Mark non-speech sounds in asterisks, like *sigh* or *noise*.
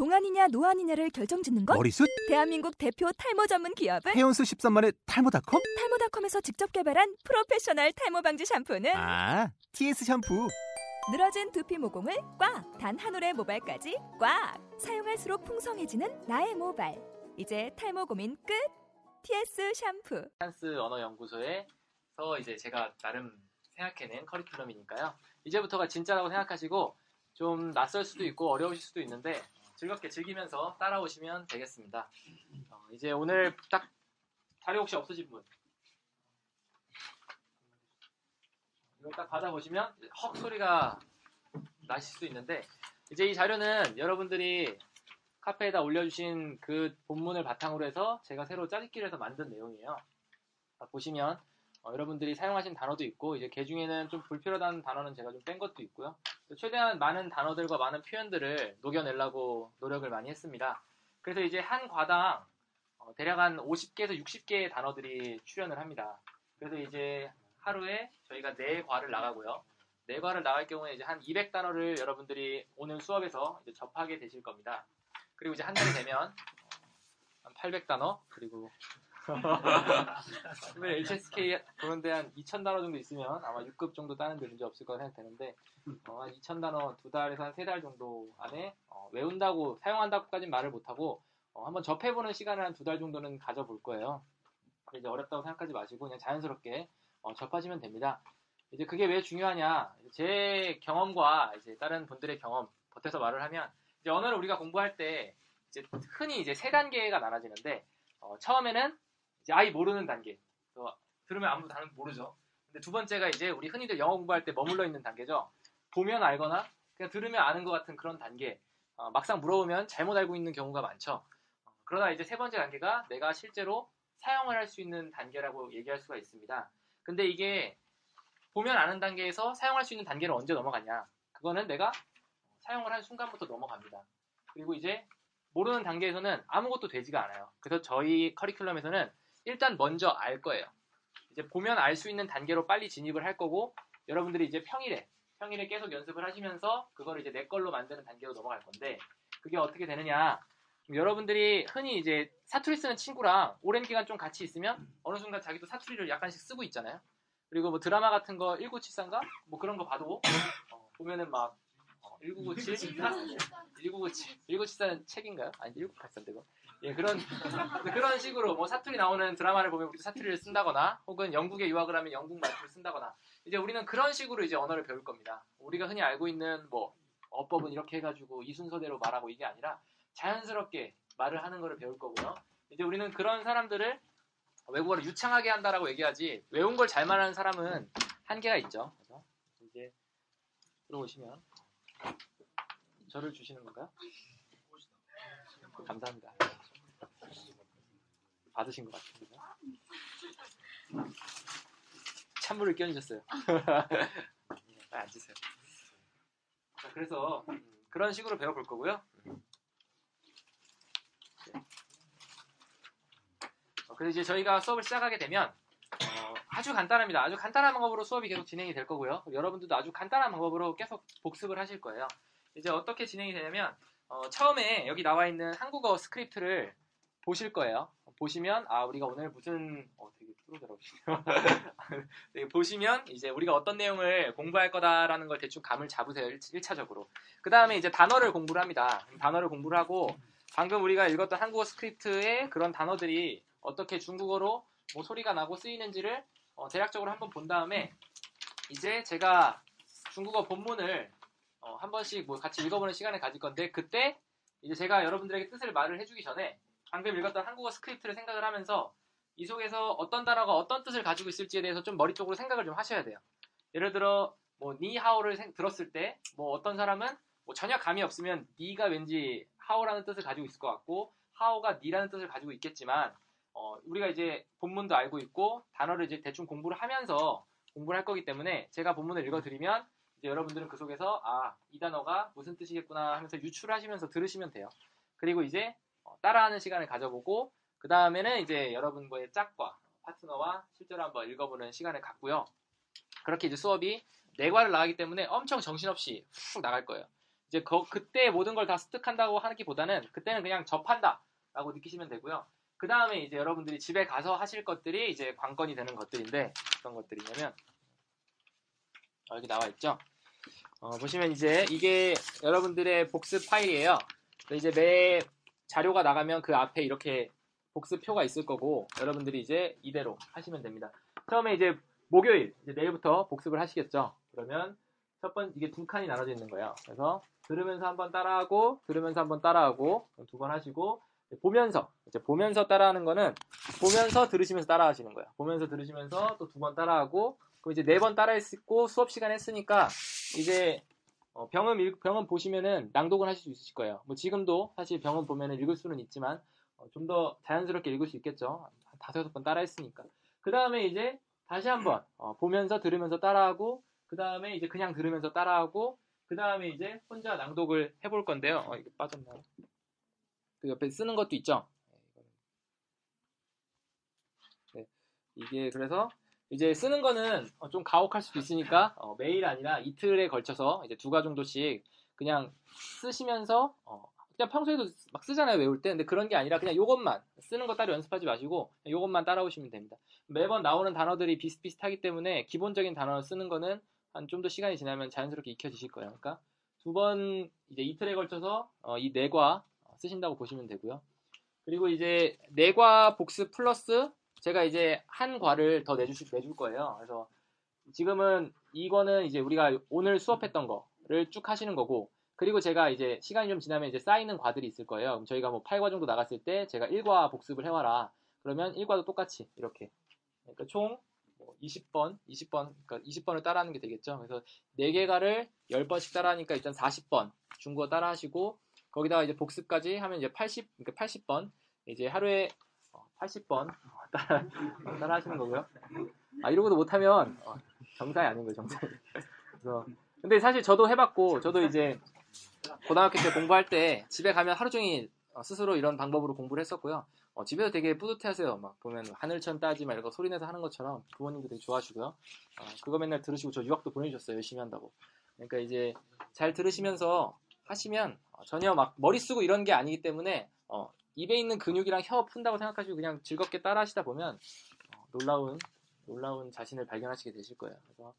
동안이냐 노안이냐를 결정짓는 것? 머리숱? 대한민국 대표 탈모 전문 기업은 헤어수 13만의 탈모닷컴? 탈모닷컴에서 직접 개발한 프로페셔널 탈모 방지 샴푸는 아, TS 샴푸. 늘어진 두피 모공을 꽉! 단 한 올의 모발까지 꽉! 사용할수록 풍성해지는 나의 모발. 이제 탈모 고민 끝! TS 샴푸. 찬스 언어 연구소에서 이제 제가 나름 생각해낸 커리큘럼이니까요. 이제부터가 진짜라고 생각하시고 좀 낯설 수도 있고 어려우실 수도 있는데 즐겁게 즐기면서 따라오시면 되겠습니다. 어, 이제 오늘 딱 자료 혹시 없으신 분 이걸 딱 받아보시면 헉 소리가 나실 수도 있는데 이제 이 자료는 여러분들이 카페에다 올려주신 그 본문을 바탕으로 해서 제가 새로 짜집기를 해서 만든 내용이에요. 보시면 어, 여러분들이 사용하신 단어도 있고 이제 개 중에는 좀 불필요한 단어는 제가 좀 뺀 것도 있고요. 최대한 많은 단어들과 많은 표현들을 녹여내려고 노력을 많이 했습니다. 그래서 이제 한 과당 어, 대략 한 50개에서 60개의 단어들이 출연을 합니다. 그래서 이제 하루에 저희가 4과를 나가고요. 4과를 나갈 경우에 이제 한 200단어를 여러분들이 오늘 수업에서 접하게 되실 겁니다. 그리고 이제 한 달이 되면 한 800단어 그리고 그러면 HSK 보는데 한 2,000단어 정도 있으면 아마 6급 정도 따는데 문제 없을 거라 생각되는데 어, 한 2,000단어 두 달에서 한 세 달 정도 안에 어, 외운다고 사용한다고까지는 말을 못하고 어, 한번 접해보는 시간을 한 두 달 정도는 가져볼 거예요. 이제 어렵다고 생각하지 마시고 그냥 자연스럽게 어, 접하시면 됩니다. 이제 그게 왜 중요하냐? 제 경험과 이제 다른 분들의 경험 보태서 말을 하면 이제 언어를 우리가 공부할 때 이제 흔히 이제 세 단계가 나눠지는데 어, 처음에는 이제 아이 모르는 단계. 들으면 아무도 단어 모르죠. 근데 두 번째가 이제 우리 흔히들 영어 공부할 때 머물러 있는 단계죠. 보면 알거나 그냥 들으면 아는 것 같은 그런 단계. 어, 막상 물어보면 잘못 알고 있는 경우가 많죠. 어, 그러나 이제 세 번째 단계가 내가 실제로 사용을 할 수 있는 단계라고 얘기할 수가 있습니다. 근데 이게 보면 아는 단계에서 사용할 수 있는 단계를 언제 넘어가냐? 그거는 내가 사용을 한 순간부터 넘어갑니다. 그리고 이제 모르는 단계에서는 아무것도 되지가 않아요. 그래서 저희 커리큘럼에서는 일단 먼저 알 거예요. 이제 보면 알 수 있는 단계로 빨리 진입을 할 거고 여러분들이 이제 평일에 평일에 계속 연습을 하시면서 그걸 이제 내 걸로 만드는 단계로 넘어갈 건데 그게 어떻게 되느냐? 여러분들이 흔히 이제 사투리 쓰는 친구랑 오랜 기간 좀 같이 있으면 어느 순간 자기도 사투리를 약간씩 쓰고 있잖아요. 그리고 뭐 드라마 같은 거 1974인가? 뭐 그런 거 봐도 어, 보면은 막 1997? 1997? 1974는 책인가요? 아니 1983인데 거 예, 그런 *laughs* 그런 식으로 뭐 사투리 나오는 드라마를 보면 우리도 사투리를 쓴다거나 혹은 영국에 유학을 하면 영국 말투를 쓴다거나 이제 우리는 그런 식으로 이제 언어를 배울 겁니다. 우리가 흔히 알고 있는 뭐 어법은 이렇게 해가지고 이 순서대로 말하고 이게 아니라 자연스럽게 말을 하는 거를 배울 거고요. 이제 우리는 그런 사람들을 외국어를 유창하게 한다라고 얘기하지 외운 걸 잘 말하는 사람은 한계가 있죠. 그래서 이제 들어오시면 저를 주시는 건가요? 감사합니다. 받으신 것 같은데요. 찬물을 끼얹으셨어요. 네, *laughs* 빨리 앉으세요. 자, 그래서 음, 그런 식으로 배워볼 거고요. 네. 어, 그래서 이제 저희가 수업을 시작하게 되면 어, 아주 간단합니다. 아주 간단한 방법으로 수업이 계속 진행이 될 거고요. 여러분들도 아주 간단한 방법으로 계속 복습을 하실 거예요. 이제 어떻게 진행이 되냐면 어, 처음에 여기 나와 있는 한국어 스크립트를 보실 거예요. 보시면 아 우리가 오늘 무슨 어 되게 프로더라고요. *laughs* 보시면 이제 우리가 어떤 내용을 공부할 거다라는 걸 대충 감을 잡으세요. 1차적으로 그 다음에 이제 단어를 공부를 합니다. 단어를 공부를 하고 방금 우리가 읽었던 한국어 스크립트의 그런 단어들이 어떻게 중국어로 뭐 소리가 나고 쓰이는지를 어, 대략적으로 한번 본 다음에 이제 제가 중국어 본문을 어, 한 번씩 뭐 같이 읽어보는 시간을 가질 건데 그때 이제 제가 여러분들에게 뜻을 말을 해주기 전에 방금 읽었던 한국어 스크립트를 생각을 하면서 이 속에서 어떤 단어가 어떤 뜻을 가지고 있을지에 대해서 좀 머리 쪽으로 생각을 좀 하셔야 돼요. 예를 들어 뭐 니하오를 들었을 때 뭐 어떤 사람은 뭐 전혀 감이 없으면 니가 왠지 하오라는 뜻을 가지고 있을 것 같고 하오가 니라는 뜻을 가지고 있겠지만 어, 우리가 이제 본문도 알고 있고 단어를 이제 대충 공부를 하면서 공부를 할 거기 때문에 제가 본문을 읽어드리면 이제 여러분들은 그 속에서 아, 이 단어가 무슨 뜻이겠구나 하면서 유출하시면서 들으시면 돼요. 그리고 이제 어, 따라하는 시간을 가져보고 그 다음에는 이제 여러분과의 짝과 파트너와 실제로 한번 읽어보는 시간을 갖고요. 그렇게 이제 수업이 네 과를 나가기 때문에 엄청 정신없이 훅 나갈 거예요. 이제 거- 그때 모든 걸 다 습득한다고 하기보다는 그때는 그냥 접한다라고 느끼시면 되고요. 그 다음에 이제 여러분들이 집에 가서 하실 것들이 이제 관건이 되는 것들인데 어떤 것들이냐면 어, 여기 나와 있죠. 어, 보시면 이제 이게 여러분들의 복습 파일이에요. 이제 매 자료가 나가면 그 앞에 이렇게 복습표가 있을 거고 여러분들이 이제 이대로 하시면 됩니다. 처음에 이제 목요일 이제 내일부터 복습을 하시겠죠. 그러면 첫 번 이게 두 칸이 나눠져 있는 거예요. 그래서 들으면서 한번 따라하고 들으면서 한번 따라하고 두 번 하시고 보면서 이제 보면서 따라하는 거는 보면서 들으시면서 따라하시는 거예요. 보면서 들으시면서 또 두 번 따라하고 그럼 이제 네 번 따라했고 수업 시간 했으니까 이제 어, 병음 읽- 병음 보시면은 낭독은 하실 수 있으실 거예요. 뭐 지금도 사실 병음 보면은 읽을 수는 있지만 좀더 자연스럽게 읽을 수 있겠죠. 한 다섯 여섯 번 따라 했으니까. 그 다음에 이제 다시 한번 어, 보면서 들으면서 따라하고 그 다음에 이제 그냥 들으면서 따라하고 그 다음에 이제 혼자 낭독을 해볼 건데요. 어, 이거 빠졌나요? 그 옆에 쓰는 것도 있죠. 네, 이게 그래서 이제 쓰는 거는 어, 좀 가혹할 수도 있으니까 어, 매일 아니라 이틀에 걸쳐서 이제 두 가 정도씩 그냥 쓰시면서 어, 그냥 평소에도 막 쓰잖아요 외울 때. 근데 그런 게 아니라 그냥 요것만 쓰는 거 따로 연습하지 마시고 요것만 따라오시면 됩니다. 매번 나오는 단어들이 비슷비슷하기 때문에 기본적인 단어를 쓰는 거는 한 좀 더 시간이 지나면 자연스럽게 익혀지실 거예요. 그러니까 두 번 이제 이틀에 걸쳐서 어, 이 네과 쓰신다고 보시면 되고요. 그리고 이제 네과 복습 플러스 제가 이제 한 과를 더 내주실 내줄 거예요 그래서 지금은 이거는 이제 우리가 오늘 수업했던 거를 쭉 하시는 거고 그리고 제가 이제 시간이 좀 지나면 이제 쌓이는 과들이 있을 거예요. 그럼 저희가 뭐 8과 정도 나갔을 때 제가 1과 복습을 해와라. 그러면 1과도 똑같이 이렇게. 그러니까 총 20번, 20번, 그러니까 20번을 따라하는 게 되겠죠. 그래서 4개가를 10번씩 따라하니까 일단 40번 중국어 따라하시고 거기다가 이제 복습까지 하면 이제 80, 그러니까 80번 이제 하루에 80번 따라, 따라 하시는 거고요. 아, 이러고도 못하면 어, 정상이 아닌 거예요, 정상. 그래서 근데 사실 저도 해봤고 저도 이제 고등학교 때 공부할 때 집에 가면 하루 종일 어, 스스로 이런 방법으로 공부를 했었고요. 어, 집에서 되게 뿌듯해하세요. 막 보면 하늘천 따지 거 소리내서 하는 것처럼 부모님도 되게 좋아하시고요. 어, 그거 맨날 들으시고 저 유학도 보내주셨어요. 열심히 한다고. 그러니까 이제 잘 들으시면서 하시면 어, 전혀 막 머리 쓰고 이런 게 아니기 때문에 어, 입에 있는 근육이랑 혀 푼다고 생각하시고 그냥 즐겁게 따라 하시다 보면 어, 놀라운 놀라운 자신을 발견하시게 되실 거예요. 그래서